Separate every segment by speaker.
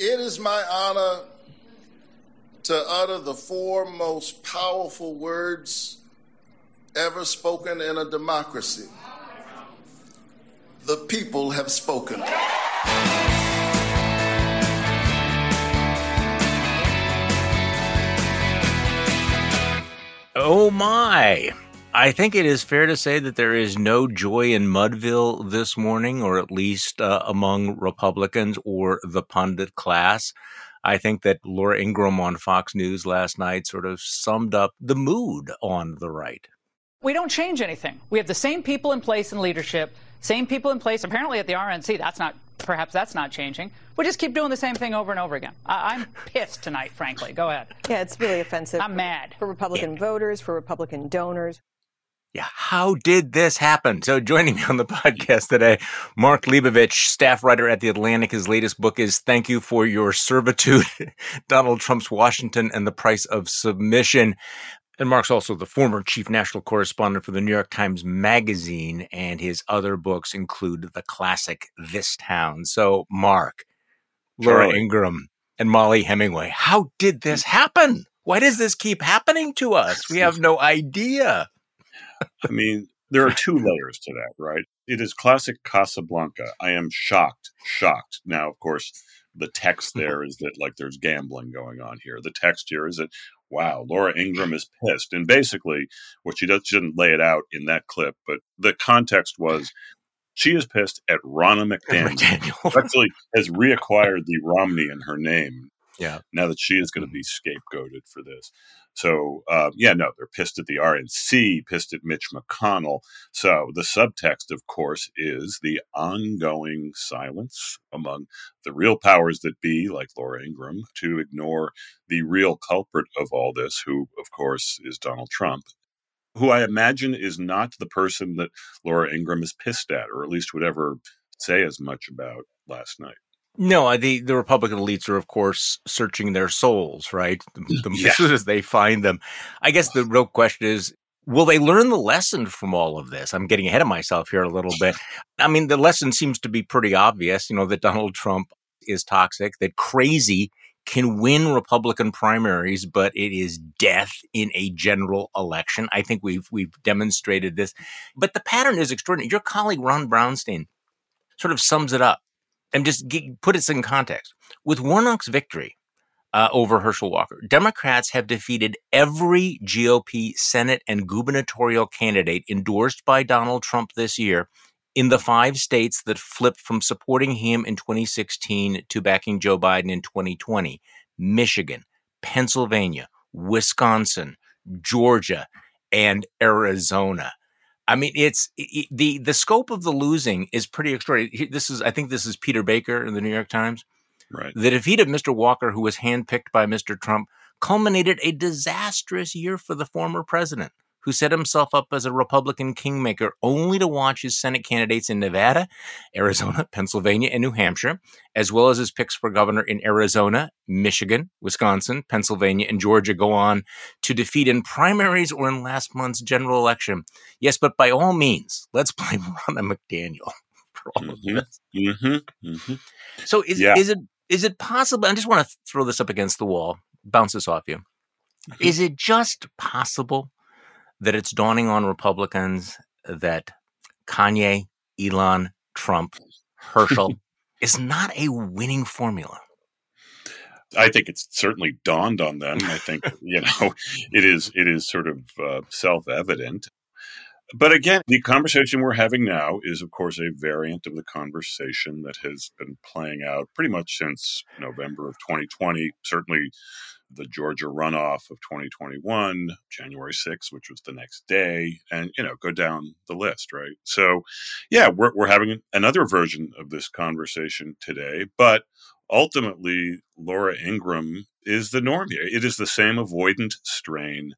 Speaker 1: It is my honor to utter the four most powerful words ever spoken in a democracy. The people have spoken.
Speaker 2: Oh my. I think it is fair to say that there is no joy in Mudville this morning, or at least uh, among Republicans or the pundit class. I think that Laura Ingraham on Fox News last night sort of summed up the mood on the right.
Speaker 3: We don't change anything. We have the same people in place in leadership, same people in place apparently at the RNC. That's not perhaps that's not changing. We just keep doing the same thing over and over again. I- am pissed tonight, frankly. Go ahead.
Speaker 4: Yeah, it's really offensive.
Speaker 3: I'm mad.
Speaker 4: For Republican yeah. voters, for Republican donors.
Speaker 2: Yeah, how did this happen? So, joining me on the podcast today, Mark Leibovich, staff writer at The Atlantic. His latest book is Thank You for Your Servitude Donald Trump's Washington and the Price of Submission. And Mark's also the former chief national correspondent for the New York Times Magazine, and his other books include the classic This Town. So, Mark, Laura Charlie. Ingraham, and Mollie Hemingway, how did this mm. happen? Why does this keep happening to us? We have no idea.
Speaker 5: I mean, there are two layers to that, right? It is classic Casablanca. I am shocked, shocked. Now, of course, the text mm-hmm. there is that like there's gambling going on here. The text here is that wow, Laura Ingraham is pissed. And basically, what she does, she didn't lay it out in that clip, but the context was she is pissed at Ronna McDaniel. McDaniel. actually has reacquired the Romney in her name.
Speaker 2: Yeah.
Speaker 5: Now that she is going to be scapegoated for this. So, uh, yeah, no, they're pissed at the RNC, pissed at Mitch McConnell. So, the subtext, of course, is the ongoing silence among the real powers that be, like Laura Ingraham, to ignore the real culprit of all this, who, of course, is Donald Trump, who I imagine is not the person that Laura Ingraham is pissed at, or at least would ever say as much about last night.
Speaker 2: No, the the Republican elites are, of course, searching their souls, right? The, yeah. As soon as they find them, I guess the real question is: Will they learn the lesson from all of this? I'm getting ahead of myself here a little bit. I mean, the lesson seems to be pretty obvious. You know that Donald Trump is toxic, that crazy can win Republican primaries, but it is death in a general election. I think we've we've demonstrated this. But the pattern is extraordinary. Your colleague Ron Brownstein sort of sums it up and just put it in context. With Warnock's victory uh, over Herschel Walker, Democrats have defeated every GOP Senate and gubernatorial candidate endorsed by Donald Trump this year in the five states that flipped from supporting him in 2016 to backing Joe Biden in 2020 Michigan, Pennsylvania, Wisconsin, Georgia, and Arizona. I mean, it's it, the the scope of the losing is pretty extraordinary. This is, I think, this is Peter Baker in the New York Times.
Speaker 5: Right.
Speaker 2: The defeat of Mr. Walker, who was handpicked by Mr. Trump, culminated a disastrous year for the former president who set himself up as a Republican kingmaker only to watch his Senate candidates in Nevada, Arizona, Pennsylvania, and New Hampshire, as well as his picks for governor in Arizona, Michigan, Wisconsin, Pennsylvania, and Georgia go on to defeat in primaries or in last month's general election. Yes, but by all means, let's blame Ronna McDaniel for all
Speaker 5: mm-hmm.
Speaker 2: of this.
Speaker 5: Mm-hmm. Mm-hmm.
Speaker 2: So is, yeah. is it is it possible? I just want to throw this up against the wall, bounce this off you. Mm-hmm. Is it just possible that it's dawning on Republicans that Kanye, Elon, Trump, Herschel is not a winning formula.
Speaker 5: I think it's certainly dawned on them. I think you know it is it is sort of uh, self evident. But again, the conversation we're having now is, of course, a variant of the conversation that has been playing out pretty much since November of 2020. Certainly, the Georgia runoff of 2021, January 6th, which was the next day, and you know, go down the list, right? So, yeah, we're we're having another version of this conversation today, but ultimately, Laura Ingraham is the norm here. It is the same avoidant strain,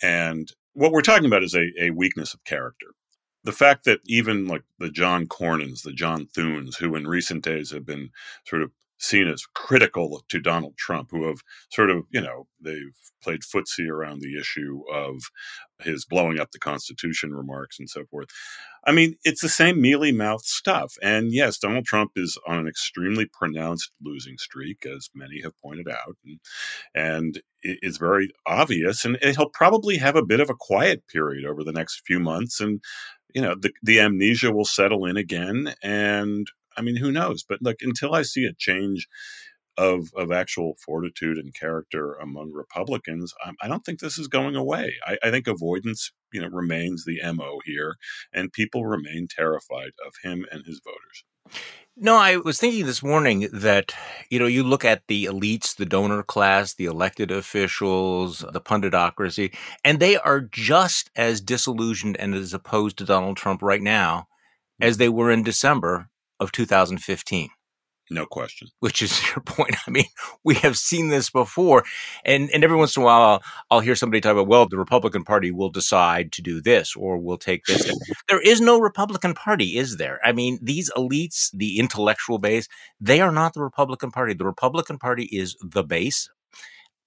Speaker 5: and what we're talking about is a, a weakness of character. The fact that even like the John Cornyn's, the John Thunes, who in recent days have been sort of seen as critical to Donald Trump, who have sort of, you know, they've played footsie around the issue of his blowing up the Constitution remarks and so forth. I mean, it's the same mealy mouth stuff. And yes, Donald Trump is on an extremely pronounced losing streak, as many have pointed out. And, and it's very obvious. And he'll probably have a bit of a quiet period over the next few months. And, you know, the, the amnesia will settle in again. And I mean, who knows? But look, until I see a change of of actual fortitude and character among Republicans, I, I don't think this is going away. I, I, think avoidance, you know, remains the mo here, and people remain terrified of him and his voters.
Speaker 2: No, I was thinking this morning that, you know, you look at the elites, the donor class, the elected officials, the punditocracy, and they are just as disillusioned and as opposed to Donald Trump right now hmm. as they were in December of 2015.
Speaker 5: No question.
Speaker 2: Which is your point. I mean, we have seen this before. And and every once in a while I'll, I'll hear somebody talk about, well, the Republican Party will decide to do this or will take this. there is no Republican Party, is there? I mean, these elites, the intellectual base, they are not the Republican Party. The Republican Party is the base.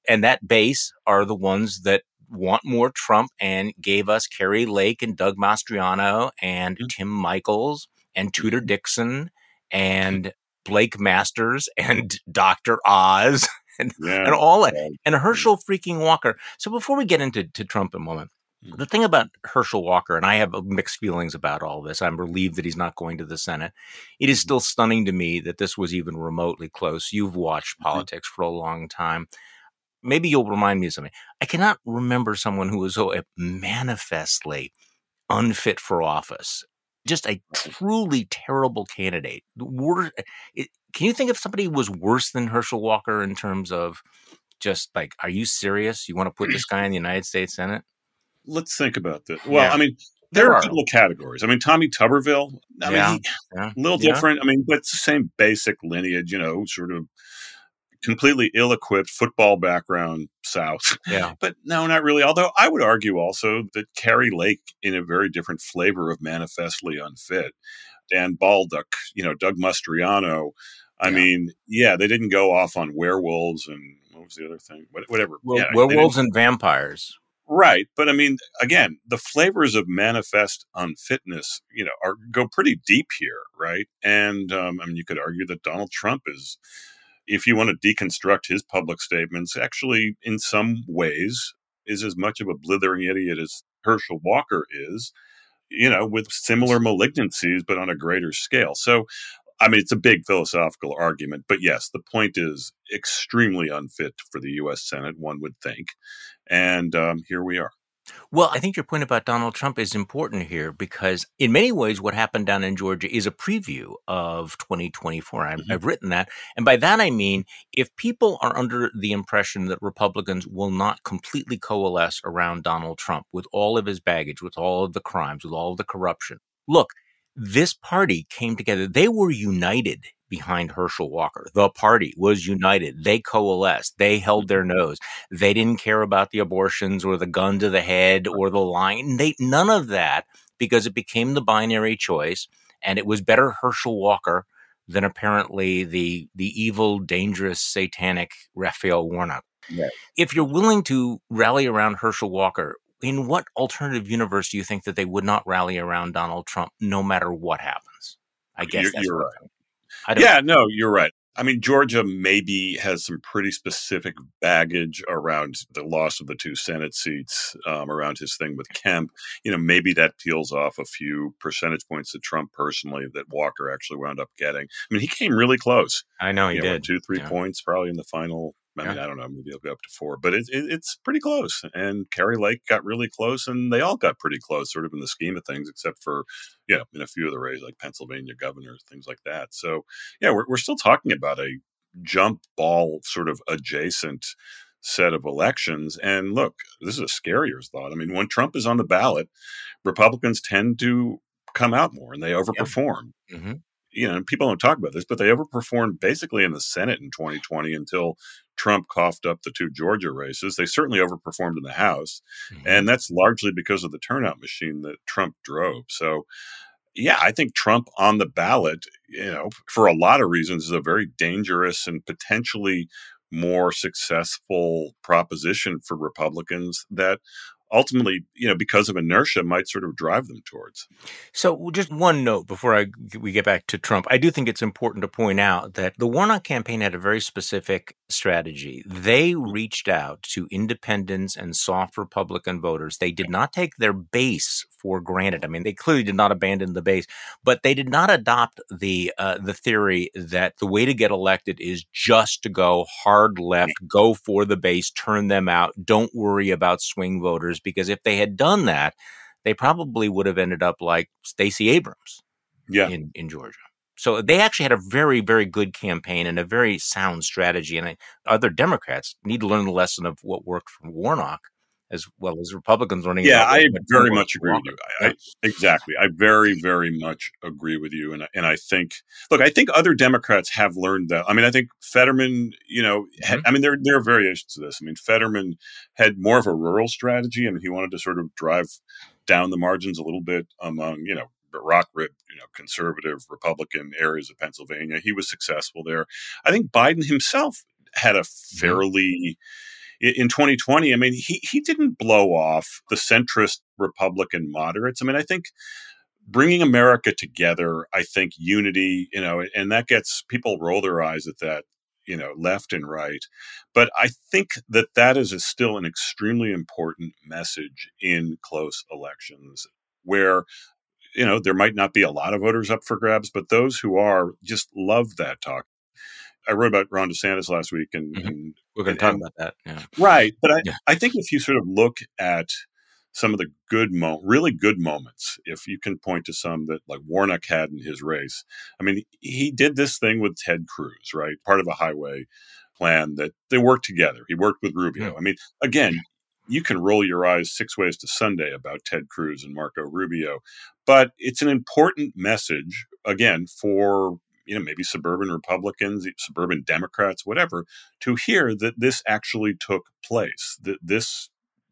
Speaker 2: And that base are the ones that want more Trump and gave us Kari Lake and Doug Mastriano and mm-hmm. Tim Michels and Tudor Dixon and Blake Masters and Dr. Oz and, yeah, and all that, and Herschel freaking Walker. So before we get into to Trump a moment, mm. the thing about Herschel Walker, and I have mixed feelings about all this. I'm relieved that he's not going to the Senate. It is mm-hmm. still stunning to me that this was even remotely close. You've watched mm-hmm. politics for a long time. Maybe you'll remind me of something. I cannot remember someone who was so manifestly unfit for office just a truly terrible candidate. Wor- eh, can you think of somebody who was worse than Herschel Walker in terms of just like, are you serious? You want to put this guy in the United States Senate?
Speaker 5: Let's think about this. Well, yeah. I mean, there, there are a couple of categories. I mean, Tommy Tuberville, I yeah. mean, he, yeah. a little different. I mean, but it's the same basic lineage, you know, sort of completely ill equipped football background South.
Speaker 2: Yeah.
Speaker 5: But no, not really. Although I would argue also that Kari Lake, in a very different flavor of manifestly unfit, Don Bolduc, you know, Doug Mastriano. I yeah. mean, yeah, they didn't go off on werewolves and what was the other thing? Whatever.
Speaker 2: Well,
Speaker 5: yeah,
Speaker 2: werewolves and vampires.
Speaker 5: Right, but I mean, again, the flavors of manifest unfitness, you know, are go pretty deep here, right? And um, I mean, you could argue that Donald Trump is if you want to deconstruct his public statements, actually, in some ways, is as much of a blithering idiot as Herschel Walker is, you know, with similar malignancies, but on a greater scale. So, I mean, it's a big philosophical argument, but yes, the point is extremely unfit for the U.S. Senate, one would think. And um, here we are.
Speaker 2: Well, I think your point about Donald Trump is important here because, in many ways, what happened down in Georgia is a preview of 2024. I've, mm-hmm. I've, written that. And by that, I mean, if people are under the impression that Republicans will not completely coalesce around Donald Trump with all of his baggage, with all of the crimes, with all of the corruption, look, this party came together. They were united behind Herschel Walker. The party was united. They coalesced. They held their nose. They didn't care about the abortions or the gun to the head or the line. They none of that because it became the binary choice, and it was better Herschel Walker than apparently the the evil, dangerous, satanic Raphael Warnock. If you're willing to rally around Herschel Walker, in what alternative universe do you think that they would not rally around Donald Trump no matter what happens? I guess
Speaker 5: you're, you're right yeah, no, you're right. I mean, Georgia maybe has some pretty specific baggage around the loss of the two Senate seats, um, around his thing with Kemp. You know, maybe that peels off a few percentage points to Trump personally that Walker actually wound up getting. I mean, he came really close.
Speaker 2: I know he
Speaker 5: you
Speaker 2: did.
Speaker 5: Two, three yeah. points probably in the final I mean. I don't know, maybe it'll go up to four, but it, it, it's pretty close. And Kari Lake got really close, and they all got pretty close, sort of in the scheme of things, except for, you know, in a few of the races like Pennsylvania governors, things like that. So, yeah, we're, we're still talking about a jump ball sort of adjacent set of elections. And look, this is a scarier thought. I mean, when Trump is on the ballot, Republicans tend to come out more and they overperform. Yeah. Mm-hmm you know, people don't talk about this, but they overperformed basically in the Senate in 2020 until Trump coughed up the two Georgia races. They certainly overperformed in the House, mm-hmm. and that's largely because of the turnout machine that Trump drove. So, yeah, I think Trump on the ballot, you know, for a lot of reasons, is a very dangerous and potentially more successful proposition for Republicans that ultimately, you know, because of inertia, might sort of drive them towards.
Speaker 2: So, just one note before I we get back to Trump, I do think it's important to point out that the Warnock campaign had a very specific strategy. They reached out to independents and soft Republican voters. They did not take their base for granted. I mean, they clearly did not abandon the base, but they did not adopt the uh, the theory that the way to get elected is just to go hard left, go for the base, turn them out. Don't worry about swing voters because if they had done that, they probably would have ended up like Stacey Abrams,
Speaker 5: yeah.
Speaker 2: in in Georgia. So they actually had a very, very good campaign and a very sound strategy. And other Democrats need to learn the lesson of what worked for Warnock as well as Republicans running.
Speaker 5: Yeah, I very much agree with you. I, I, exactly. I very, very much agree with you. And, and I think, look, I think other Democrats have learned that. I mean, I think Fetterman, you know, had, mm-hmm. I mean, there, there are variations to this. I mean, Fetterman had more of a rural strategy. I mean, he wanted to sort of drive down the margins a little bit among, you know, rock rib, you know, conservative Republican areas of Pennsylvania. He was successful there. I think Biden himself had a mm-hmm. fairly in 2020. I mean, he he didn't blow off the centrist Republican moderates. I mean, I think bringing America together, I think unity, you know, and that gets people roll their eyes at that you know left and right but i think that that is still an extremely important message in close elections where you know, there might not be a lot of voters up for grabs, but those who are just love that talk. I wrote about Ron DeSantis last week, and, mm-hmm. and
Speaker 2: we're going to talk about that. Yeah.
Speaker 5: Right, but I, yeah. I think if you sort of look at some of the good mo- really good moments, if you can point to some that like Warnock had in his race. I mean, he did this thing with Ted Cruz, right? Part of a highway plan that they worked together. He worked with Rubio. Mm-hmm. I mean, again, you can roll your eyes six ways to Sunday about Ted Cruz and Marco Rubio, but it's an important message again for you know maybe suburban Republicans, suburban Democrats, whatever, to hear that this actually took place. That this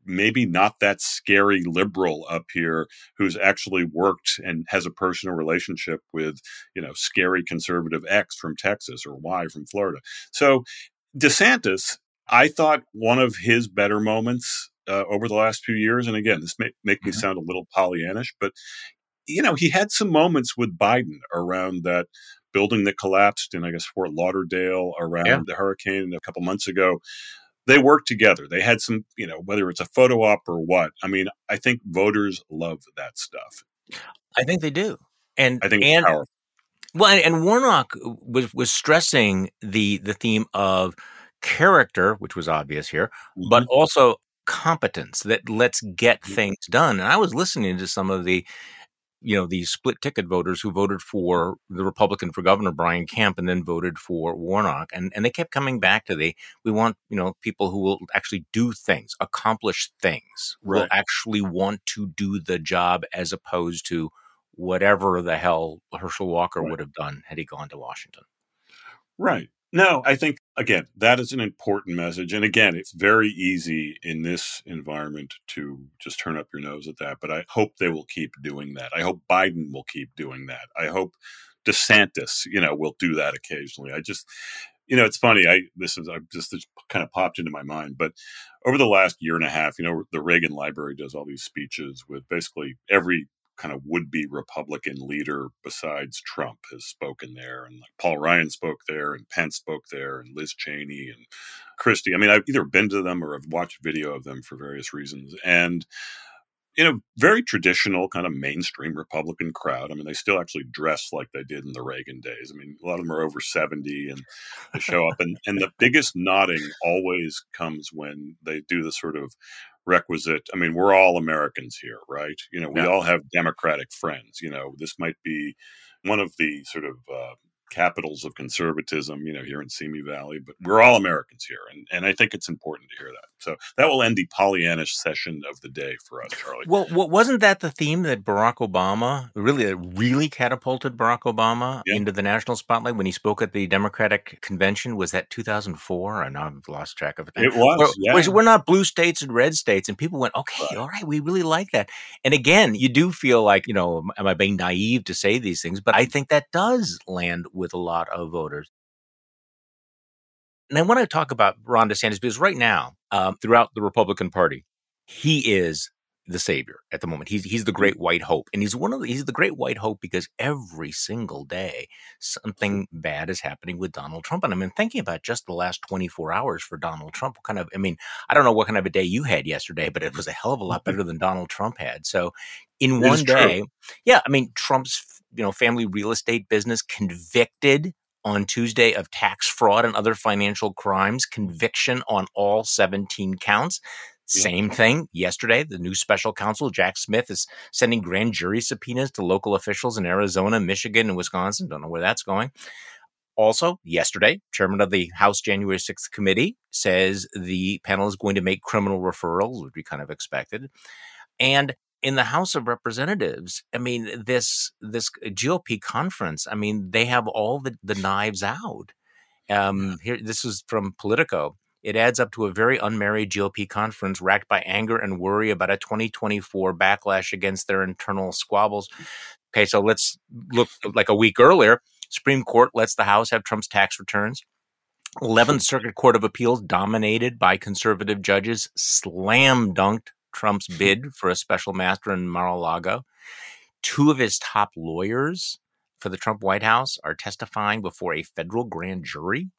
Speaker 5: maybe not that scary liberal up here who's actually worked and has a personal relationship with you know scary conservative X from Texas or Y from Florida. So DeSantis I thought one of his better moments uh, over the last few years, and again, this may make me mm-hmm. sound a little Pollyannish, but you know, he had some moments with Biden around that building that collapsed in, I guess, Fort Lauderdale around yeah. the hurricane a couple months ago. They worked together. They had some, you know, whether it's a photo op or what. I mean, I think voters love that stuff.
Speaker 2: I think they do, and
Speaker 5: I think
Speaker 2: and,
Speaker 5: powerful.
Speaker 2: Well, and Warnock was was stressing the the theme of character, which was obvious here, mm-hmm. but also competence that let's get mm-hmm. things done. And I was listening to some of the you know these split ticket voters who voted for the Republican for governor Brian Kemp and then voted for Warnock and and they kept coming back to the we want you know people who will actually do things accomplish things right. will actually want to do the job as opposed to whatever the hell Herschel Walker right. would have done had he gone to Washington
Speaker 5: right no, I think, again, that is an important message. And again, it's very easy in this environment to just turn up your nose at that. But I hope they will keep doing that. I hope Biden will keep doing that. I hope DeSantis, you know, will do that occasionally. I just, you know, it's funny. I this is I just this kind of popped into my mind, but over the last year and a half, you know, the Reagan Library does all these speeches with basically every kind of would be Republican leader besides Trump has spoken there. And like Paul Ryan spoke there, and Pence spoke there, and Liz Cheney and Christie. I mean, I've either been to them or I've watched video of them for various reasons. And you know, very traditional kind of mainstream Republican crowd. I mean, they still actually dress like they did in the Reagan days. I mean, a lot of them are over 70 and they show up. And, and the biggest nodding always comes when they do the sort of requisite. I mean, we're all Americans here, right? You know, we yeah. all have Democratic friends. You know, this might be one of the sort of uh, capitals of conservatism, you know, here in Simi Valley, but we're all Americans here. And, and I think it's important to hear that. So that will end the Pollyannish session of the day for us, Charlie.
Speaker 2: Well, wasn't that the theme that Barack Obama really, really catapulted Barack Obama yeah. into the national spotlight when he spoke at the Democratic convention? Was that 2004? I know I've lost track of it.
Speaker 5: It was. We're,
Speaker 2: yeah. we're not blue states and red states. And people went, okay, right. all right, we really like that. And again, you do feel like, you know, am I being naive to say these things? But I think that does land with a lot of voters. And I want to talk about Ron DeSantis because right now, um, throughout the Republican Party, he is the savior at the moment. He's he's the mm. great white hope, and he's one of the, he's the great white hope because every single day something bad is happening with Donald Trump. And I mean, thinking about just the last twenty four hours for Donald Trump, kind of, I mean, I don't know what kind of a day you had yesterday, but it was a hell of a lot better than Donald Trump had. So, in one day, true. yeah, I mean, Trump's you know family real estate business convicted on Tuesday of tax fraud and other financial crimes, conviction on all 17 counts. Same thing yesterday. The new special counsel, Jack Smith, is sending grand jury subpoenas to local officials in Arizona, Michigan, and Wisconsin. Don't know where that's going. Also, yesterday, chairman of the House January 6th committee says the panel is going to make criminal referrals, which we kind of expected. And in the House of Representatives, I mean, this this GOP conference, I mean, they have all the, the knives out. Um, here, this is from Politico. It adds up to a very unmarried GOP conference racked by anger and worry about a 2024 backlash against their internal squabbles. Okay, so let's look like a week earlier. Supreme Court lets the House have Trump's tax returns. 11th Circuit Court of Appeals, dominated by conservative judges, slam dunked Trump's bid for a special master in Mar-a-Lago. Two of his top lawyers for the Trump White House are testifying before a federal grand jury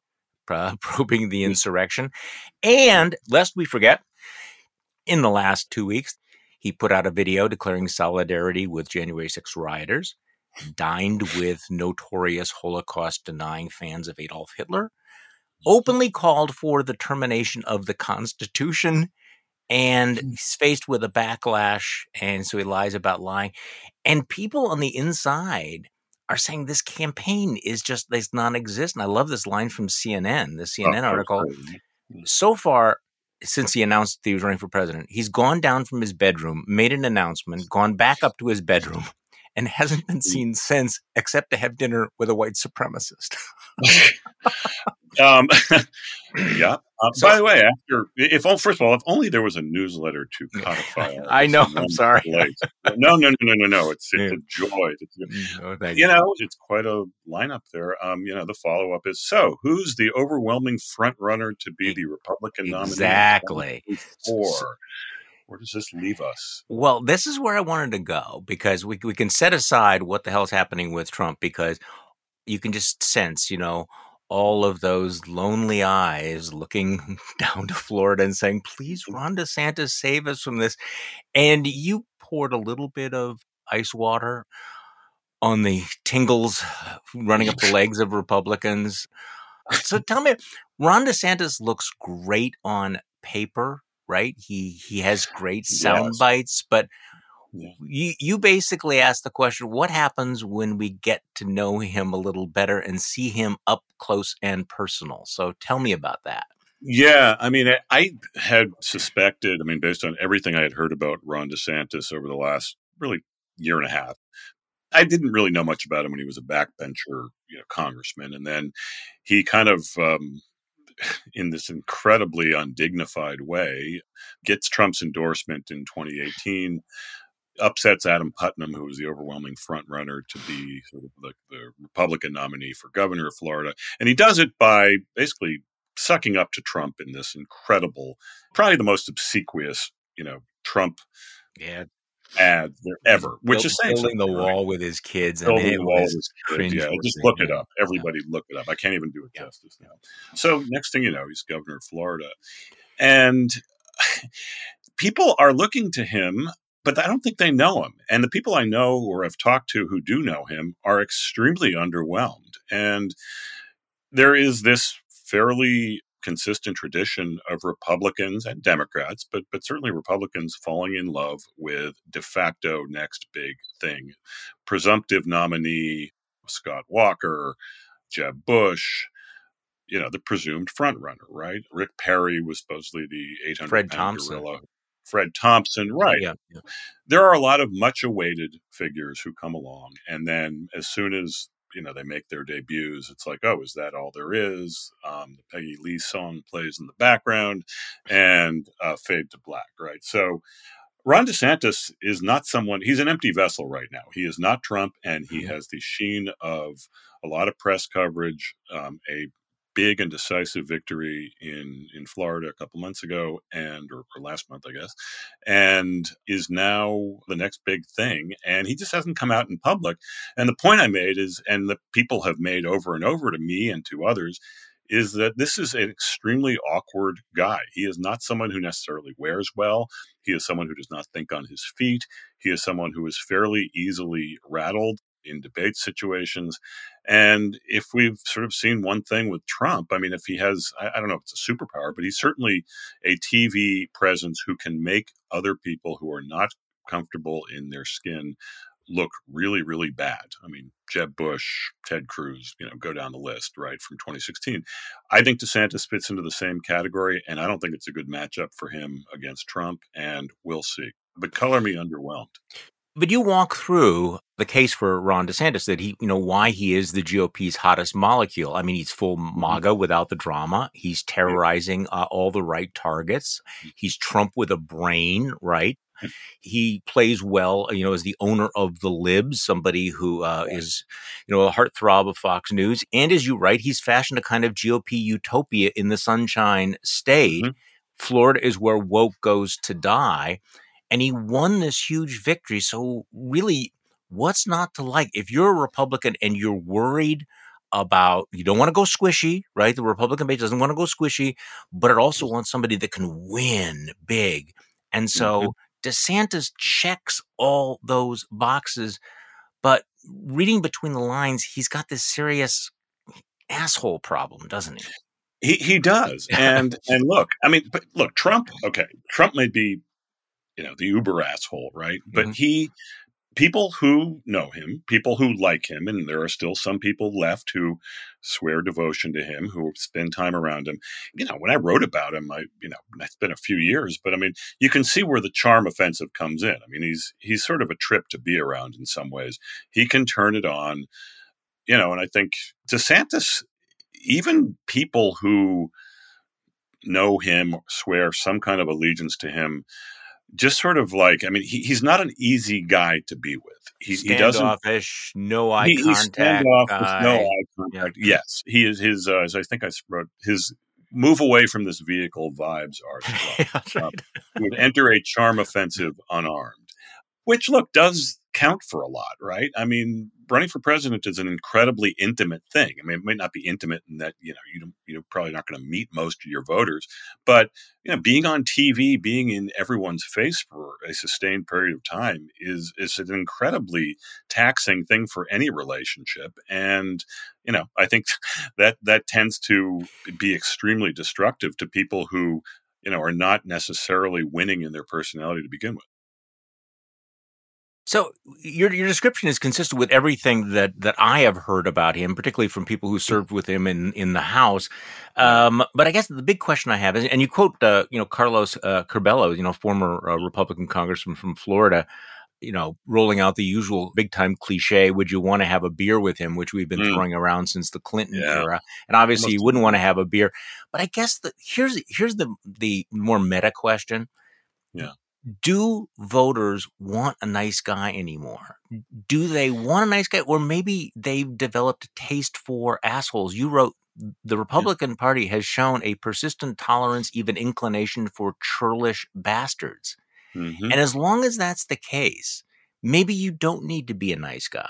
Speaker 2: uh, probing the insurrection. And lest we forget, in the last two weeks, he put out a video declaring solidarity with January 6 rioters, dined with notorious Holocaust denying fans of Adolf Hitler, openly called for the termination of the Constitution and mm. he's faced with a backlash and so he lies about lying and people on the inside are saying this campaign is just this non-existent i love this line from cnn the cnn oh, article so far since he announced that he was running for president he's gone down from his bedroom made an announcement gone back up to his bedroom and hasn't been mm. seen since except to have dinner with a white supremacist
Speaker 5: um, yeah. Uh, so, by the way, after if first of all, if only there was a newsletter to codify.
Speaker 2: I know. I'm sorry.
Speaker 5: no, no, no, no, no, no. It's, it's a joy. It's, mm, oh, you know, it's quite a lineup there. Um, you know, the follow up is so who's the overwhelming front runner to be the Republican nominee?
Speaker 2: Exactly.
Speaker 5: Or where does this leave us?
Speaker 2: Well, this is where I wanted to go because we we can set aside what the hell's happening with Trump because you can just sense, you know, all of those lonely eyes looking down to Florida and saying, please. Ron DeSantis, save us from this. And you poured a little bit of ice water on the tingles running up the legs of Republicans. So tell me, Ron DeSantis looks great on paper, right? He he has great sound yes. bites, but you, you basically asked the question what happens when we get to know him a little better and see him up close and personal? So tell me about that.
Speaker 5: Yeah, I mean, I, I had suspected, I mean, based on everything I had heard about Ron DeSantis over the last really year and a half, I didn't really know much about him when he was a backbencher, you know, congressman, and then he kind of, um, in this incredibly undignified way, gets Trump's endorsement in 2018 upsets Adam Putnam, who was the overwhelming front runner to be sort of the, the Republican nominee for governor of Florida. And he does it by basically sucking up to Trump in this incredible, probably the most obsequious, you know, Trump
Speaker 2: yeah.
Speaker 5: ad there ever, which is saying
Speaker 2: building the wall with his kids.
Speaker 5: Building mean, the wall with his kids. Yeah, just look it up. Everybody yeah. look it up. I can't even do it yeah. justice now. So next thing you know, he's governor of Florida, and people are looking to him but I don't think they know him. And the people I know or have talked to who do know him are extremely underwhelmed. And there is this fairly consistent tradition of Republicans and Democrats, but but certainly Republicans falling in love with de facto next big thing, presumptive nominee Scott Walker, Jeb Bush, you know, the presumed front runner, right? Rick Perry was supposedly the 800
Speaker 2: Fred Thompson.
Speaker 5: gorilla. Fred Thompson, right.
Speaker 2: Yeah, yeah.
Speaker 5: There are a lot of much awaited figures who come along. And then as soon as, you know, they make their debuts, it's like, oh, is that all there is? Um, the Peggy Lee song plays in the background and uh, fade to black, right? So Ron DeSantis is not someone, he's an empty vessel right now. He is not Trump, and he
Speaker 2: Mhm.
Speaker 5: has the sheen of a lot of press coverage, um, a big and decisive victory in in Florida a couple months ago and or, or last month I guess and is now the next big thing and he just hasn't come out in public and the point I made is and the people have made over and over to me and to others is that this is an extremely awkward guy. He is not someone who necessarily wears well. He is someone who does not think on his feet. He is someone who is fairly easily rattled in debate situations. And if we've sort of seen one thing with Trump, I mean, if he has, I, don't know if it's a superpower, but he's certainly a TV presence who can make other people who are not comfortable in their skin look really, really bad. I mean, Jeb Bush, Ted Cruz, you know, go down the list, right, from 2016. I think DeSantis fits into the same category, and I don't think it's a good matchup for him against Trump, and we'll see. But color me underwhelmed.
Speaker 2: But you walk through the case for Ron DeSantis that he, you know, why he is the GOP's hottest molecule. I mean, he's full MAGA without the drama. He's terrorizing uh, all the right targets. He's Trump with a brain, right? He plays well, you know, as the owner of the Libs, somebody who uh, is, you know, a heartthrob of Fox News. And as you write, he's fashioned a kind of GOP utopia in the Sunshine State.
Speaker 5: Mhm.
Speaker 2: Florida is where woke goes to die and he won this huge victory. So, really, what's not to like? If you're a Republican and you're worried about, you don't want to go squishy, right? The Republican base doesn't want to go squishy, but it also wants somebody that can win big. And so, mm-hmm. DeSantis checks all those boxes. But reading between the lines, he's got this serious asshole problem, doesn't he?
Speaker 5: He he does, and and look, I mean, but look, Trump. Okay, Trump may be, you know, the uber asshole, right? But
Speaker 2: Mhm.
Speaker 5: he, people who know him, people who like him, and there are still some people left who swear devotion to him, who spend time around him. You know, when I wrote about him, I, you know, it's been a few years, but I mean, you can see where the charm offensive comes in. I mean, he's he's sort of a trip to be around in some ways. He can turn it on, you know, and I think DeSantis even people who know him swear some kind of allegiance to him just sort of like i mean he, he's not an easy guy to be with he, he doesn't
Speaker 2: Standoffish, no eye
Speaker 5: he, he's
Speaker 2: contact. guy.
Speaker 5: no eye contact yes he is his uh, as i think i wrote his move away from this vehicle vibes are strong
Speaker 2: That's right.
Speaker 5: Would enter a charm offensive unarmed, which look does count for a lot, right? I mean, running for president is an incredibly intimate thing. I mean, it might not be intimate in that you know you don't, probably not going to meet most of your voters, but you know, being on TV, being in everyone's face for a sustained period of time is is an incredibly taxing thing for any relationship, and you know, I think that that tends to be extremely destructive to people who you know, are not necessarily winning in their personality to begin with.
Speaker 2: So your your description is consistent with everything that that I have heard about him, particularly from people who served with him in in the House. Um, but I guess the big question I have is, and you quote, uh, you know, Carlos uh, Curbelo, you know, former uh, Republican congressman from Florida, you know, rolling out the usual big time cliche, would you want to have a beer with him, which we've been
Speaker 5: Mm.
Speaker 2: throwing around since the Clinton
Speaker 5: Yeah.
Speaker 2: era. And obviously you wouldn't want to have a beer. But I guess the here's here's the the more meta question.
Speaker 5: Yeah.
Speaker 2: Do voters want a nice guy anymore? Do they want a nice guy? Or maybe they've developed a taste for assholes. You wrote the Republican Party has shown a persistent tolerance, even inclination for churlish bastards.
Speaker 5: Mhm.
Speaker 2: And as long as that's the case, maybe you don't need to be a nice guy.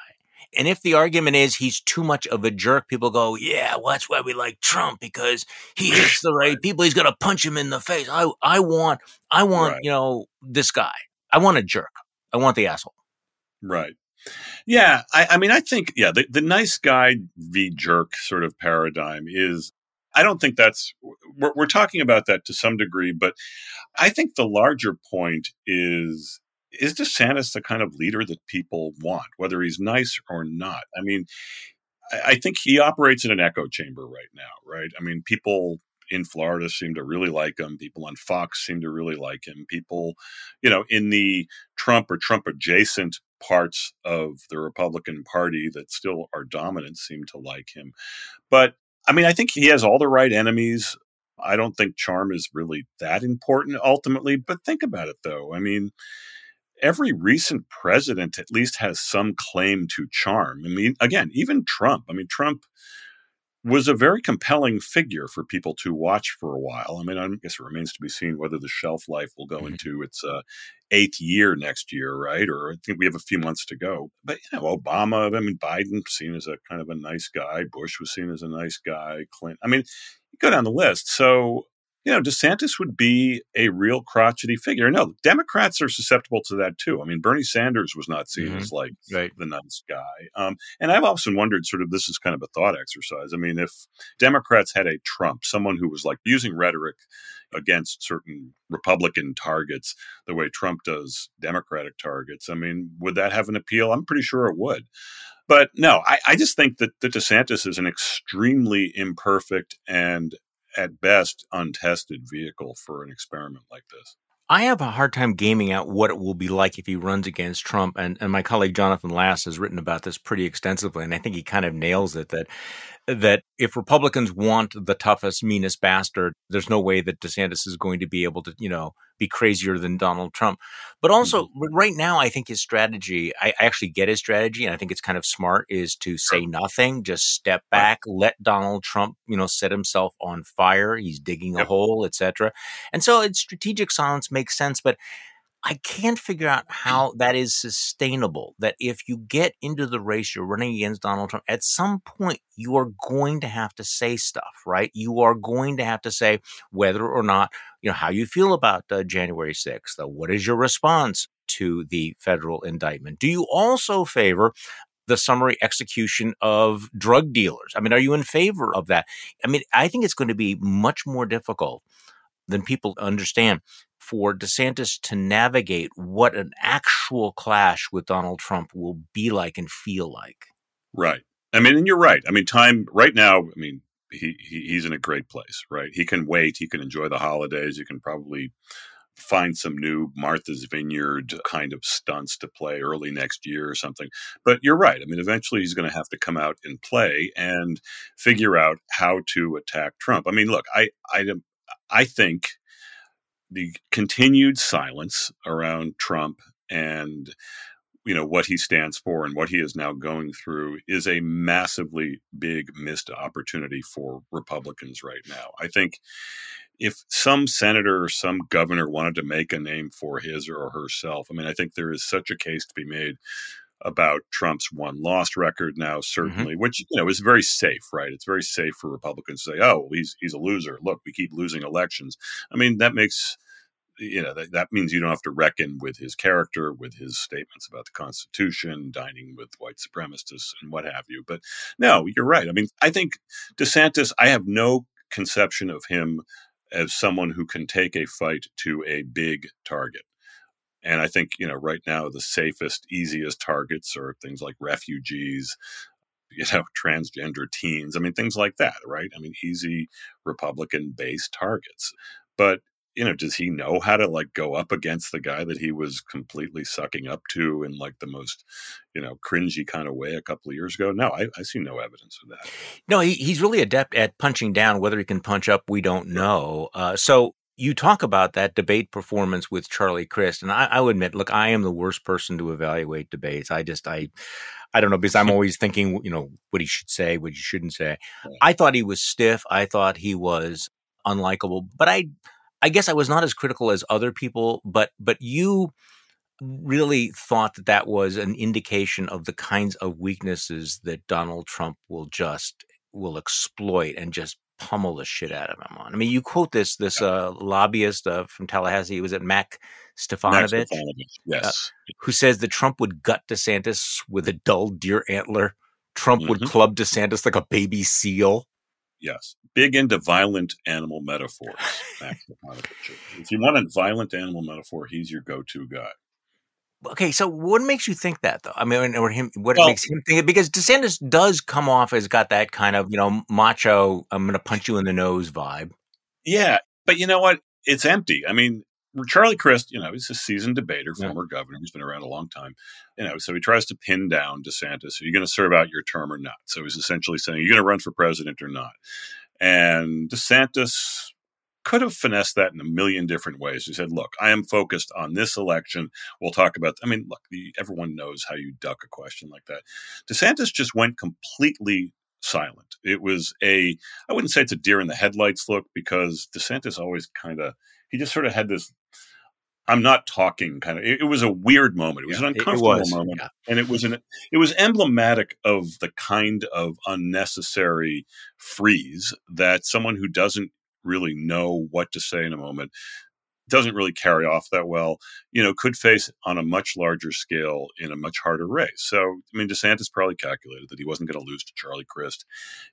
Speaker 2: And if the argument is he's too much of a jerk, people go, yeah, well, that's why we like Trump because he hits the right people. He's going to punch him in the face. I, I want, I want,
Speaker 5: Right.
Speaker 2: you know, this guy. I want a jerk. I want the asshole.
Speaker 5: Right. Yeah. I, I mean, I think, yeah, the, the nice guy v jerk sort of paradigm is, I don't think that's, we're, we're talking about that to some degree, but I think the larger point is, is DeSantis the kind of leader that people want, whether he's nice or not? I mean, I think he operates in an echo chamber right now, right? I mean, people in Florida seem to really like him. People on Fox seem to really like him. People, you know, in the Trump or Trump adjacent parts of the Republican Party that still are dominant seem to like him. But I mean, I think he has all the right enemies. I don't think charm is really that important ultimately. But think about it, though. I mean, every recent president at least has some claim to charm. I mean, again, even Trump. I mean, Trump was a very compelling figure for people to watch for a while. I mean, I guess it remains to be seen whether the shelf life will go mm-hmm. into its uh, eighth year next year, right? Or I think we have a few months to go. But you know, Obama, I mean, Biden seen as a kind of a nice guy. Bush was seen as a nice guy. Clinton. I mean, you go down the list. So you know, DeSantis would be a real crotchety figure. No, Democrats are susceptible to that too. I mean, Bernie Sanders was not seen mm-hmm. as like right. the nice guy. Um, and I've often wondered, sort of, this is kind of a thought exercise. I mean, if Democrats had a Trump, someone who was like using rhetoric against certain Republican targets the way Trump does Democratic targets, I mean, would that have an appeal? I'm pretty sure it would. But no, I, I just think that, that DeSantis is an extremely imperfect and at best untested vehicle for an experiment like this.
Speaker 2: I have a hard time gaming out what it will be like if he runs against Trump. And, and my colleague Jonathan Last has written about this pretty extensively. And I think he kind of nails it that that if Republicans want the toughest, meanest bastard, there's no way that DeSantis is going to be able to, you know, be crazier than Donald Trump. But also, mm-hmm. right now, I think his strategy, I actually get his strategy, and I think it's kind of smart, is to say nothing, just step back, let Donald Trump, you know, set himself on fire. He's digging a yep. hole, etc. And so, it's strategic silence makes sense, but I can't figure out how that is sustainable. That if you get into the race, you're running against Donald Trump, at some point you are going to have to say stuff, right? You are going to have to say whether or not, you know, how you feel about uh, January 6th. Uh, what is your response to the federal indictment? Do you also favor the summary execution of drug dealers? I mean, are you in favor of that? I mean, I think it's going to be much more difficult than people understand for DeSantis to navigate what an actual clash with Donald Trump will be like and feel like.
Speaker 5: Right. I mean, and you're right. I mean, time right now, I mean, he, he he's in a great place, right? He can wait. He can enjoy the holidays. You can probably find some new Martha's Vineyard kind of stunts to play early next year or something. But you're right. I mean, eventually he's going to have to come out and play and figure out how to attack Trump. I mean, look, I I I think the continued silence around Trump and you know what he stands for and what he is now going through is a massively big missed opportunity for Republicans right now. I think if some senator or some governor wanted to make a name for his or herself, I mean, I think there is such a case to be made about Trump's one lost record now, mm-hmm. certainly, mm-hmm. which you know is very safe, right? It's very safe for Republicans to say, "Oh, well, he's he's a loser. Look, we keep losing elections." I mean, that makes you know that, that means you don't have to reckon with his character, with his statements about the Constitution, dining with white supremacists, and what have you. But no, you're right. I mean, I think DeSantis. I have no conception of him as someone who can take a fight to a big target. And I think, you know, right now the safest, easiest targets are things like refugees, you know, transgender teens. I mean, things like that, right? I mean, easy Republican based targets. But, you know, does he know how to like go up against the guy that he was completely sucking up to in like the most, you know, cringy kind of way a couple of years ago? No, I, I see no evidence of that.
Speaker 2: No, he, he's really adept at punching down. Whether he can punch up, we don't know. Uh, so you talk about that debate performance with Charlie Crist, and I, I will admit, look, I am the worst person to evaluate debates. I just, I, I don't know because I'm always thinking, you know, what he should say, what he shouldn't say. I thought he was stiff. I thought he was unlikable, but I, I guess I was not as critical as other people. But, but you really thought that that was an indication of the kinds of weaknesses that Donald Trump will just will exploit and just pummel the shit out of him on. I mean, you quote this this uh, lobbyist uh, from Tallahassee. Was it Mac Stipanovich?
Speaker 5: Mac Stipanovich. Yes.
Speaker 2: Uh, who says that Trump would gut DeSantis with a dull deer antler? Trump mm-hmm. would club DeSantis like a baby seal.
Speaker 5: Yes, big into violent animal metaphors. if you want a violent animal metaphor, he's your go-to guy.
Speaker 2: Okay, so what makes you think that though? I mean, or him, what well, makes him think it? Because DeSantis does come off as got that kind of you know macho, I'm going to punch you in the nose vibe.
Speaker 5: Yeah, but you know what? It's empty. I mean, Charlie Crist, you know, he's a seasoned debater, former yeah. governor. He's been around a long time. You know, so he tries to pin down DeSantis. Are you going to serve out your term or not? So he's essentially saying, you're going to run for president or not. And DeSantis could have finessed that in a million different ways. He said, "Look, I am focused on this election. We'll talk about." I mean, look, the, everyone knows how you duck a question like that. DeSantis just went completely silent. It was a I wouldn't say it's a deer in the headlights look because DeSantis always kind of he just sort of had this I'm not talking kind of it, it was a weird moment. It was yeah, an uncomfortable was, moment. Yeah. And it was an it was emblematic of the kind of unnecessary freeze that someone who doesn't really know what to say in a moment doesn't really carry off that well, you know, could face on a much larger scale in a much harder race. So, I mean, DeSantis probably calculated that he wasn't going to lose to Charlie Crist.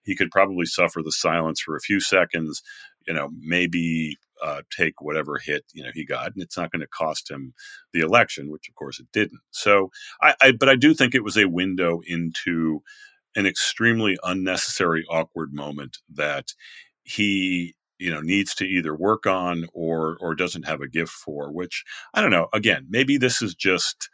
Speaker 5: He could probably suffer the silence for a few seconds, you know, maybe uh, take whatever hit you know he got, and it's not going to cost him the election, which of course it didn't. So, I, I but I do think it was a window into an extremely unnecessary, awkward moment that he you know needs to either work on or or doesn't have a gift for which i don't know again maybe this is just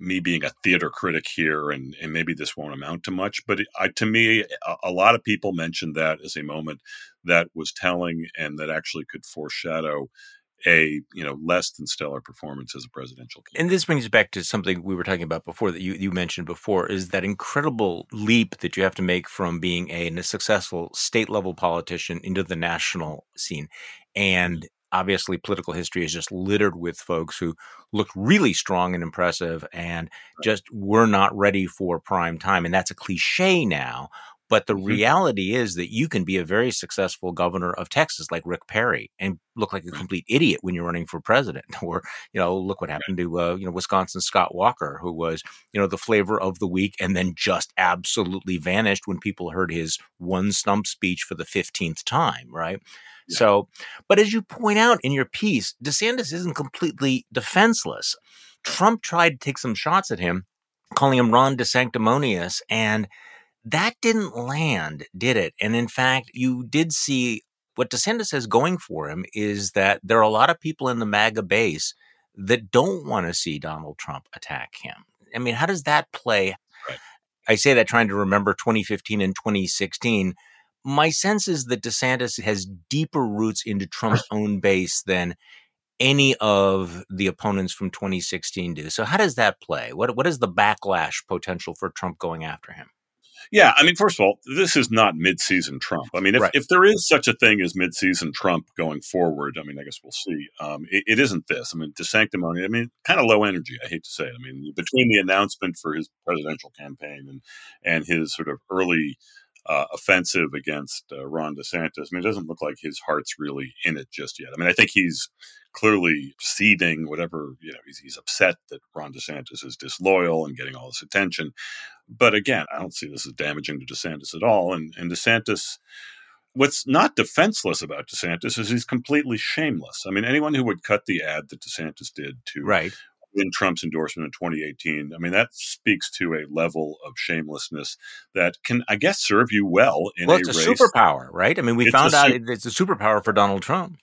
Speaker 5: me being a theater critic here and and maybe this won't amount to much but it, I, to me a, a, lot of people mentioned that as a moment that was telling and that actually could foreshadow a you know less than stellar performance as a presidential candidate.
Speaker 2: And this brings back to something we were talking about before that you, you mentioned before is that incredible leap that you have to make from being a, a successful state level politician into the national scene. And obviously political history is just littered with folks who look really strong and impressive and just were not ready for prime time. And that's a cliche now, but the mm-hmm. reality is that you can be a very successful governor of Texas, like Rick Perry, and look like a complete idiot when you're running for president. Or, you know, look what happened to, uh, you know, Wisconsin's Scott Walker, who was, you know, the flavor of the week and then just absolutely vanished when people heard his one stump speech for the 15th time, right? Yeah. So, but as you point out in your piece, DeSantis isn't completely defenseless. Trump tried to take some shots at him, calling him Ron DeSanctimonious, and that didn't land, did it? And in fact, you did see what DeSantis has going for him is that there are a lot of people in the MAGA base that don't want to see Donald Trump attack him. I mean, how does that play? Right. I say that trying to remember 2015 and 2016. My sense is that DeSantis has deeper roots into Trump's own base than any of the opponents from 2016 do. So how does that play? What what is the backlash potential for Trump going after him?
Speaker 5: Yeah, I mean, first of all, this is not mid-season Trump. I mean, if, right. if there is such a thing as mid-season Trump going forward, I mean, I guess we'll see. Um, it, it isn't this. I mean, to sanctimony. I mean, kind of low energy. I hate to say it. I mean, between the announcement for his presidential campaign and and his sort of early uh, offensive against uh, Ron DeSantis. I mean, it doesn't look like his heart's really in it just yet. I mean, I think he's clearly seething, whatever, you know, he's, he's upset that Ron DeSantis is disloyal and getting all this attention. But again, I don't see this as damaging to DeSantis at all. And, and DeSantis, what's not defenseless about DeSantis is he's completely shameless. I mean, anyone who would cut the ad that DeSantis did to
Speaker 2: right
Speaker 5: in Trump's endorsement in 2018. I mean, that speaks to a level of shamelessness that can, I guess, serve you well in
Speaker 2: well, it's
Speaker 5: a,
Speaker 2: a superpower, right? I mean, we found out su- it's a superpower for Donald Trump.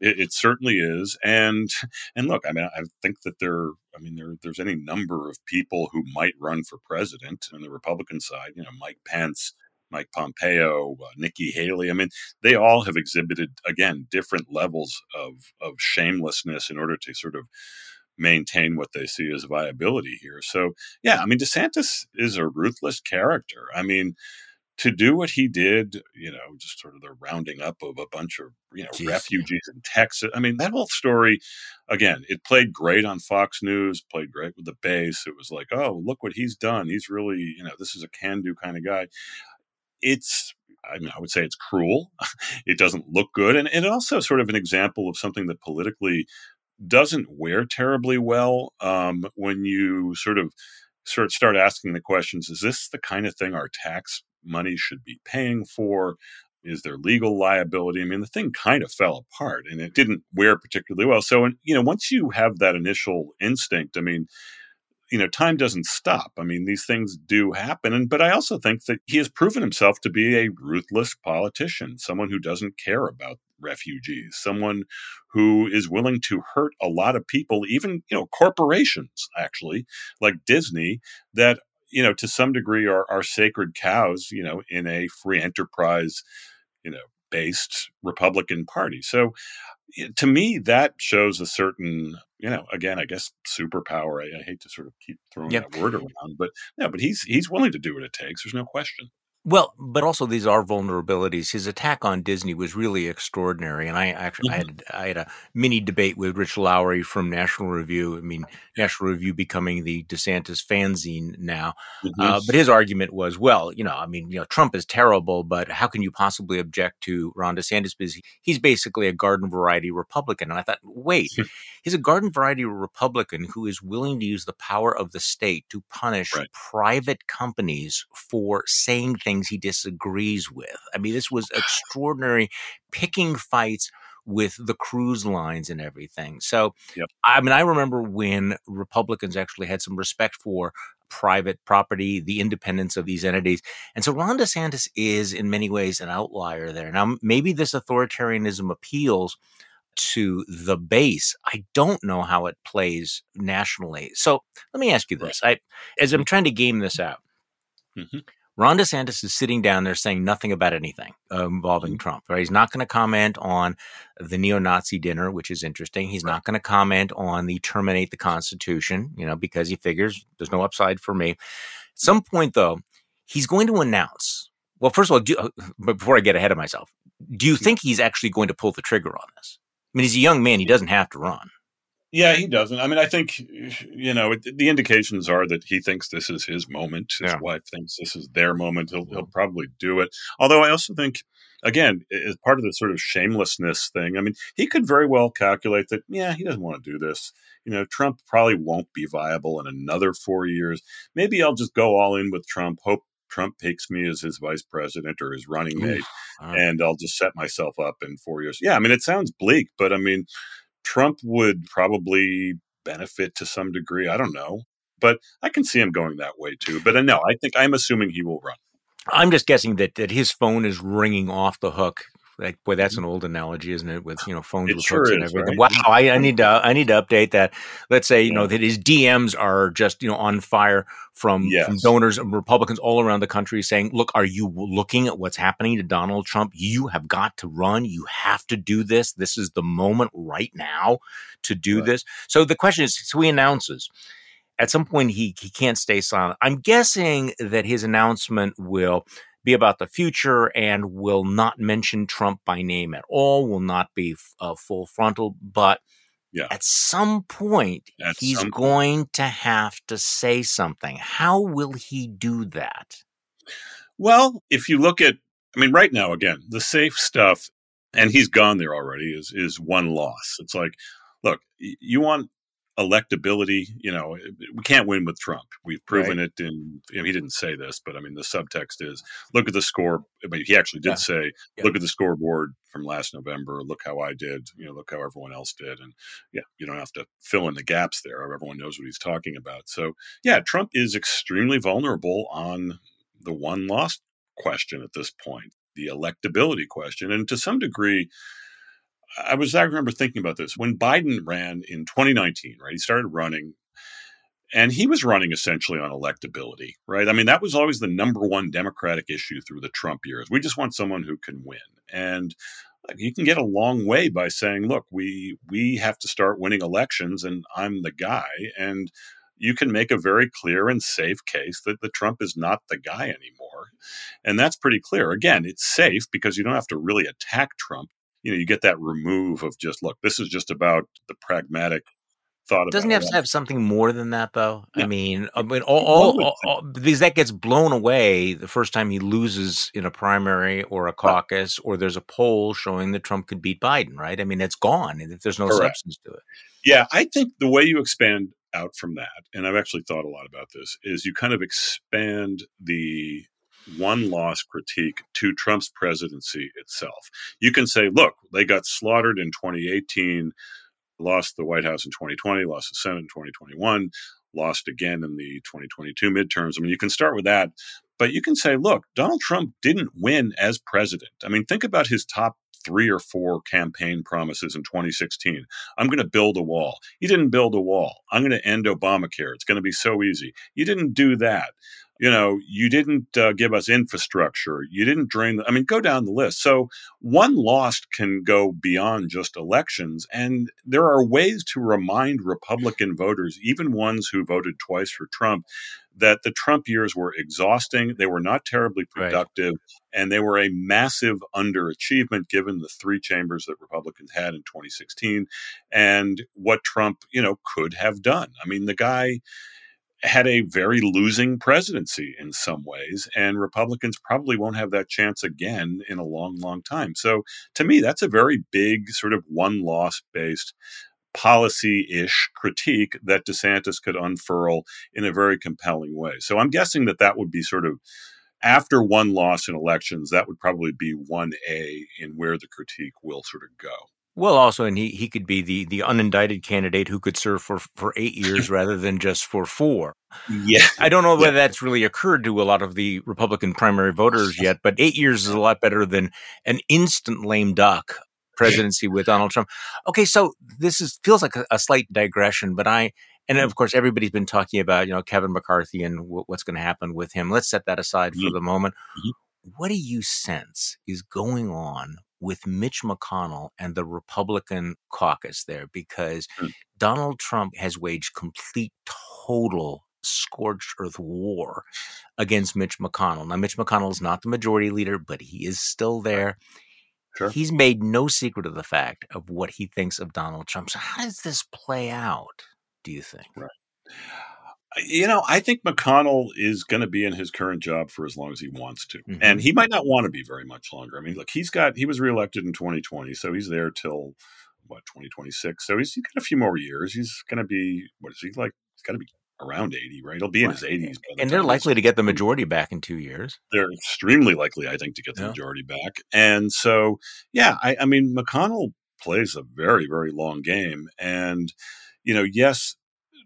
Speaker 5: It, it, certainly is, and and look, I mean, I think that there, I mean, there, there's any number of people who might run for president on the Republican side. You know, Mike Pence. Mike Pompeo, uh, Nikki Haley. I mean, they all have exhibited again different levels of of shamelessness in order to sort of maintain what they see as viability here. So, yeah, I mean, DeSantis is a ruthless character. I mean, to do what he did, you know, just sort of the rounding up of a bunch of, you know, Jeez. refugees in Texas. I mean, that whole story, again, it played great on Fox News, played great with the base. It was like, oh, look what he's done. He's really, you know, this is a can do kind of guy. It's, I mean, I would say it's cruel. it doesn't look good. And, and also sort of an example of something that politically doesn't wear terribly well um, when you sort of sort start asking the questions is this the kind of thing our tax money should be paying for is there legal liability i mean the thing kind of fell apart and it didn't wear particularly well so and you know once you have that initial instinct i mean you know, time doesn't stop. I mean, these things do happen. And, but I also think that he has proven himself to be a ruthless politician, someone who doesn't care about refugees, someone who is willing to hurt a lot of people, even, you know, corporations, actually, like Disney, that, you know, to some degree are, are sacred cows, you know, in a free enterprise, you know, based Republican Party. So eh, to me, that shows a certain, you know, again, I guess superpower. I, I hate to sort of keep throwing yep. that word around, but yeah, but he's he's willing to do what it takes. There's no question.
Speaker 2: Well, but also these are vulnerabilities. His attack on Disney was really extraordinary, and I actually mm-hmm. I had I had a mini debate with Rich Lowry from National Review. I mean, National Review becoming the DeSantis fanzine now, mm-hmm. uh, but his argument was, well, you know, I mean, you know, Trump is terrible, but how can you possibly object to Ron DeSantis because he's basically a garden variety Republican? And I thought, wait, he's a garden variety Republican who is willing to use the power of the state to punish right. private companies for saying things things he disagrees with. I mean, this was extraordinary picking fights with the cruise lines and everything. So, yep. I mean, I remember when Republicans actually had some respect for private property, the independence of these entities. And so Ron DeSantis is in many ways an outlier there. Now, maybe this authoritarianism appeals to the base. I don't know how it plays nationally. So let me ask you this. I as I'm mm-hmm. trying to game this out. Mm-hmm. Ron DeSantis is sitting down there saying nothing about anything uh, involving mm-hmm. Trump. Right? He's not going to comment on the neo-Nazi dinner, which is interesting. He's not going to comment on the terminate the Constitution, you know, because he figures there's no upside for me. At some point, though, he's going to announce. Well, first of all, do, uh, but before I get ahead of myself, do you think he's actually going to pull the trigger on this? I mean, he's a young man; he doesn't have to run.
Speaker 5: Yeah, he doesn't. I mean, I think you know the indications are that he thinks this is his moment. His yeah. wife thinks this is their moment. He'll he'll mm-hmm. probably do it. Although I also think, again, as part of the sort of shamelessness thing. I mean, he could very well calculate that. Yeah, he doesn't want to do this. You know, Trump probably won't be viable in another four years. Maybe I'll just go all in with Trump. Hope Trump picks me as his vice president or his running mate, and I'll just set myself up in four years. Yeah, I mean, it sounds bleak, but I mean Trump would probably benefit to some degree. I don't know, but I can see him going that way too. But uh, no, I think I'm assuming he will run.
Speaker 2: I'm just guessing that that his phone is ringing off the hook like, boy, that's mm. an old analogy, isn't it? With you know phones
Speaker 5: it
Speaker 2: with
Speaker 5: sure
Speaker 2: hooks
Speaker 5: is,
Speaker 2: and everything.
Speaker 5: Right?
Speaker 2: Wow, I, I, mm. need to I need to update that. Let's say you know that his DMs are just you know on fire from, yes. from donors and Republicans all around the country saying, "Look, are you looking at what's happening to Donald Trump? You have got to run. You have to do this. This is the moment right now to do right. this." So the question is, so he announces at some point he he can't stay silent. I'm guessing that his announcement will be about the future and will not mention Trump by name at all, will not be uh, full frontal, but yeah. at some point, at he's some going point. to have to say something. How will he do that?
Speaker 5: Well, if you look at, I mean, right now, again, the safe stuff, and he's gone there already, is is one loss. It's like, look, you want electability. You know, eh, we can't win with Trump. We've proven right. it in, you know, he didn't say this, but I mean, the subtext is look at the score. Eh, I mean, he actually did yeah. say, yeah. look at the scoreboard from last November. Look how I did, you know, look how everyone else did. And yeah, you don't have to fill in the gaps there. Everyone knows what he's talking about. So yeah, Trump is extremely vulnerable on the one lost question at this point, the electability question. And to some degree, I was I remember thinking about this when Biden ran in 2019, right? He started running and he was running essentially on electability, right? I mean, that was always the number one Democratic issue through the Trump years. We just want someone who can win. And you can get a long way by saying, look, we we have to start winning elections and I'm the guy and you can make a very clear and safe case that the Trump is not the guy anymore. And that's pretty clear. Again, it's safe because you don't have to really attack Trump you know you get that remove of just look this is just about the pragmatic thought It
Speaker 2: doesn't have to have something more than that though yeah. i mean i mean all, all, all, all, because that gets blown away the first time he loses in a primary or a uh caucus right. or there's a poll showing that trump could beat biden right i mean it's gone if there's no Correct. substance to it
Speaker 5: yeah i think the way you expand out from that and i've actually thought a lot about this is you kind of expand the one loss critique to Trump's presidency itself. You can say, look, they got slaughtered in 2018, lost the White House in 2020, lost the Senate in 2021, lost again in the 2022 midterms. I mean, you can start with that, but you can say, look, Donald Trump didn't win as president. I mean, think about his top three or four campaign promises in 2016. I'm going to build a wall. You didn't build a wall. I'm going to end Obamacare. It's going to be so easy. You didn't do that you know, you didn't uh, give us infrastructure. You didn't drain. The, I mean, go down the list. So one lost can go beyond just elections, and there are ways to remind Republican voters, even ones who voted twice for Trump, that the Trump years were exhausting. They were not terribly productive, right. and they were a massive underachievement given the three chambers that Republicans had in 2016 and what Trump, you know, could have done. I mean, the guy had a very losing presidency in some ways, and Republicans probably won't have that chance again in a long, long time. So, to me, that's a very big, sort of one loss based policy ish critique that DeSantis could unfurl in a very compelling way. So, I'm guessing that that would be sort of after one loss in elections, that would probably be 1A in where the critique will sort of go.
Speaker 2: Well, also, and he, he could be the, the unindicted candidate who could serve for, for eight years rather than just for four.
Speaker 5: Yeah.
Speaker 2: I don't know whether yeah. that's really occurred to a lot of the Republican primary voters yet, but eight years is a lot better than an instant lame duck presidency with Donald Trump. Okay, so this is feels like a, a, slight digression, but I and of course everybody's been talking about you know Kevin McCarthy and w- what's going to happen with him. Let's set that aside mm-hmm. for the moment. Mm-hmm. What do you sense is going on with Mitch McConnell and the Republican caucus there because mm. Donald Trump has waged complete, total scorched earth war against Mitch McConnell. Now, Mitch McConnell is not the majority leader, but he is still there. Sure. He's made no secret of the fact of what he thinks of Donald Trump. So, how does this play out, do you think?
Speaker 5: Right. You know, I think McConnell is going to be in his current job for as long as he wants to. Mm-hmm. And he might not want to be very much longer. I mean, look, he's got, he was reelected in 2020, so he's there till what, 2026. So he's, he's got a few more years. He's going to be, what is he like? He's got to be around 80, right? He'll be in his 80s.
Speaker 2: The and they're likely to get the majority back in two years.
Speaker 5: They're extremely likely, I think, to get the yeah. majority back. And so, yeah, I, I mean, McConnell plays a very, very long game. And, you know, yes,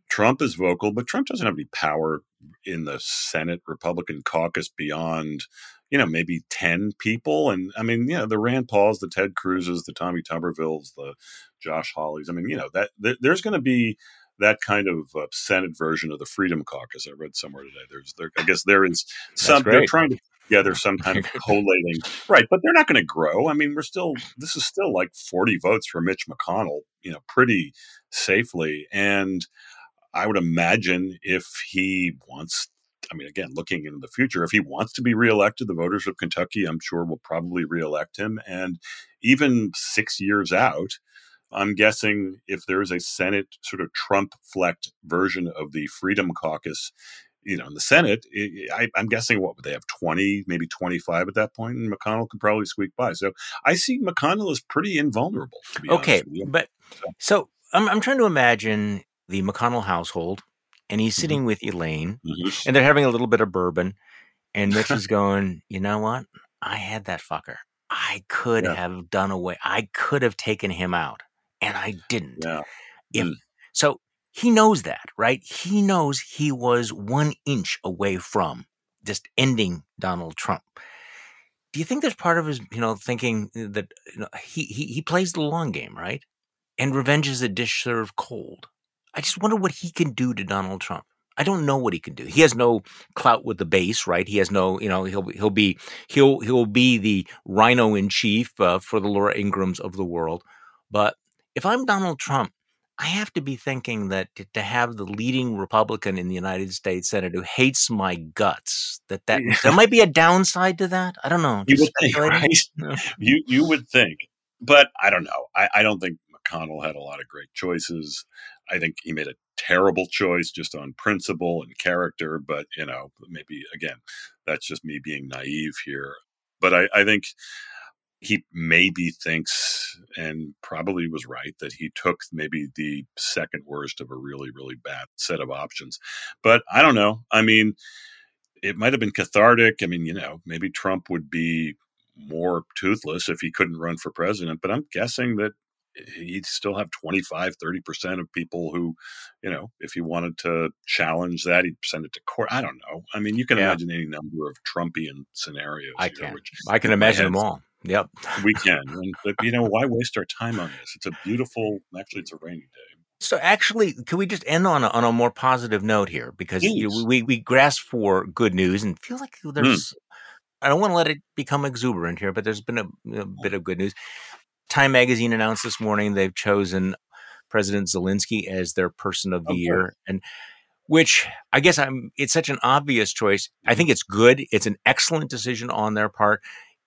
Speaker 5: Trump is vocal, but Trump doesn't have any power in the Senate Republican caucus beyond, you know, maybe 10 people. And I mean, you know, the Rand Pauls, the Ted Cruzes, the Tommy Tubervilles, the Josh Hawleys. I mean, you know, that th- there's going to be that kind of uh, Senate version of the Freedom Caucus. I read somewhere today. There's, there, I guess there is some, they're trying to together some kind of collating. Right. But they're not going to grow. I mean, we're still, this is still like 40 votes for Mitch McConnell, you know, pretty safely. And, I would imagine if he wants, I mean, again, looking into the future, if he wants to be reelected, the voters of Kentucky, I'm sure, will probably reelect him. And even six years out, I'm guessing if there's a Senate sort of Trump flecked version of the Freedom Caucus, you know, in the Senate, I, am guessing what would they have 20, maybe 25 at that point, and McConnell could probably squeak by. So I see McConnell as pretty invulnerable.
Speaker 2: okay, but so, so I'm, I'm trying to imagine the McConnell household, and he's mm-hmm. sitting mm-hmm. with Elaine, mm-hmm. and they're having a little bit of bourbon, and Mitch is going, you know what? I had that fucker. I could yeah. have done away. I could have taken him out, and I didn't. Yeah. If mm. so, he knows that, right? He knows he was one inch away from just ending Donald Trump. Do you think there's part of his, you know, thinking that you know, he, he he plays the long game, right? And revenge is a dish served cold. I just wonder what he can do to Donald Trump. I don't know what he can do. He has no clout with the base, right? He has no, you know, he'll he'll be he'll he'll be the RINO in chief uh, for the Laura Ingrahams of the world. But if I'm Donald Trump, I have to be thinking that to have the leading Republican in the United States Senate who hates my guts, that that there might be a downside to that. I don't know.
Speaker 5: You would think, right? you you would think, but I don't know. I, I don't think McConnell had a lot of great choices. I think he made a terrible choice just on principle and character, but you know, maybe again, that's just me being naive here. But I, I think he maybe thinks and probably was right that he took maybe the second worst of a really, really bad set of options. But I don't know. I mean, it might have been cathartic. I mean, you know, maybe Trump would be more toothless if he couldn't run for president, but I'm guessing that he'd still have 25, 30% of people who, you know, if he wanted to challenge that, he'd send it to court. I don't know. I mean, you can yeah. imagine any number of Trumpian scenarios.
Speaker 2: I can. Which, I can imagine them all. Yep.
Speaker 5: we can. And, but, you know, why waste our time on this? It's a beautiful, actually, it's a rainy day.
Speaker 2: So actually, can we just end on a, on a more positive note here? Because you we we grasp for good news and feel like hmm. there's. Mm. I don't want to let it become exuberant here, but there's been a, a bit of good news. Time Magazine announced this morning they've chosen President Zelensky as their Person of the okay. Year, and which I guess I'm. It's such an obvious choice. I mm-hmm. think it's good. It's an excellent decision on their part,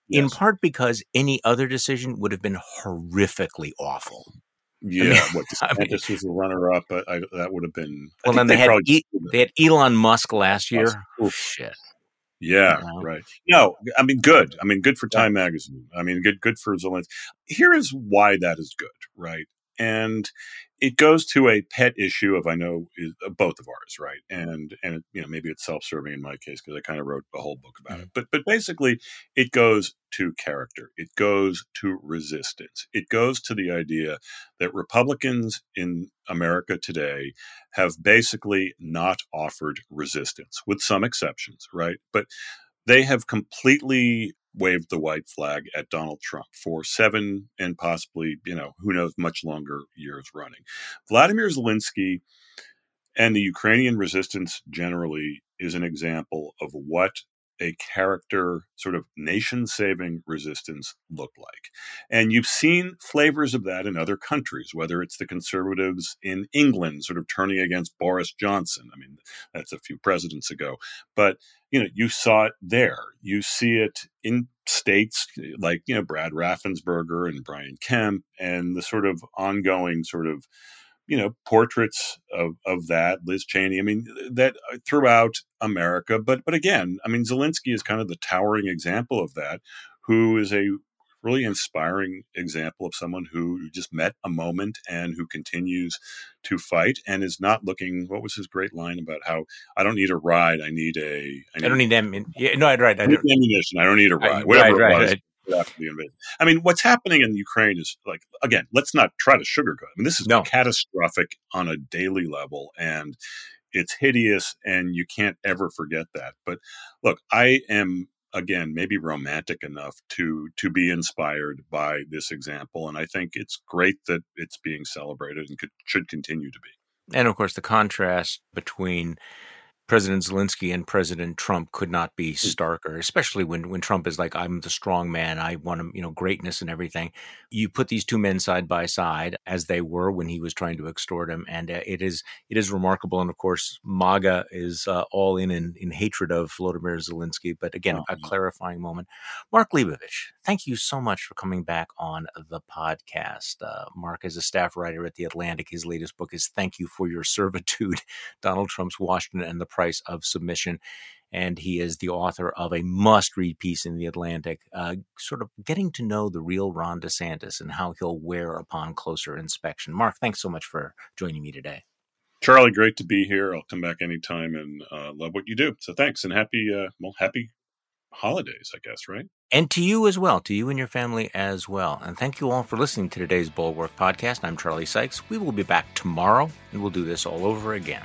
Speaker 2: yes. in part because any other decision would have been horrifically awful.
Speaker 5: Yeah, I mean, what DeSantis was a runner-up, but I, that would have been.
Speaker 2: Well, then they, had e- they had Elon Musk last year. Oh, shit.
Speaker 5: Yeah, you know? right. No, I mean, good. I mean, good for Time. Magazine. I mean, good, good for Zelensky. Here is why that is good, right? And it goes to a pet issue of I know is, uh, both of ours, right? And and it, you know maybe it's self-serving in my case because I kind of wrote a whole book about mm-hmm. it. But but basically, it goes to character. It goes to resistance. It goes to the idea that Republicans in America today have basically not offered resistance, with some exceptions, right? But they have completely waved the white flag at Donald Trump for seven and possibly, you know, who knows, much longer years running. Vladimir Zelensky and the Ukrainian resistance generally is an example of what a character sort of nation saving resistance look like. And you've seen flavors of that in other countries, whether it's the conservatives in England sort of turning against Boris Johnson. I mean, that's a few presidents ago. But you know, you saw it there. You see it in states like, you know, Brad Raffensperger and Brian Kemp and the sort of ongoing sort of you know portraits of of that Liz Cheney I mean that uh, throughout America but but again I mean Zelensky is kind of the towering example of that who is a really inspiring example of someone who just met a moment and who continues to fight and is not looking what was his great line about how I don't need a ride I need a
Speaker 2: I, need, I don't need them yeah, no right I,
Speaker 5: I need ammunition I don't need a ride I, whatever right, it was right, after the invasion. I mean, what's happening in Ukraine is like again, let's not try to sugarcoat. I mean, this is no. catastrophic on a daily level, and it's hideous, and you can't ever forget that. But look, I am again maybe romantic enough to to be inspired by this example, and I think it's great that it's being celebrated and could, should continue to be.
Speaker 2: And of course, the contrast between President Zelensky and President Trump could not be mm. starker, especially when when Trump is like, "I'm the strong man. I want to, you know greatness and everything." You put these two men side by side as they were when he was trying to extort him, and uh, it is it is remarkable. And of course, MAGA is uh, all in, in, in hatred of Vladimir Zelensky. But again, oh, a yeah. clarifying moment. Mark Leibovich, thank you so much for coming back on the podcast. Uh, Mark is a staff writer at the Atlantic. His latest book is "Thank You for Your Servitude: Donald Trump's Washington and the price of submission. And he is the author of a must read piece in The Atlantic, uh, sort of getting to know the real Ron DeSantis and how he'll wear upon closer inspection. Mark, thanks so much for joining me today.
Speaker 5: Charlie, great to be here. I'll come back anytime and uh, love what you do. So thanks and happy, uh, well, happy holidays, I guess, right?
Speaker 2: And to you as well, to you and your family as well. And thank you all for listening to today's Bulwark podcast. I'm Charlie Sykes. We will be back tomorrow and we'll do this all over again.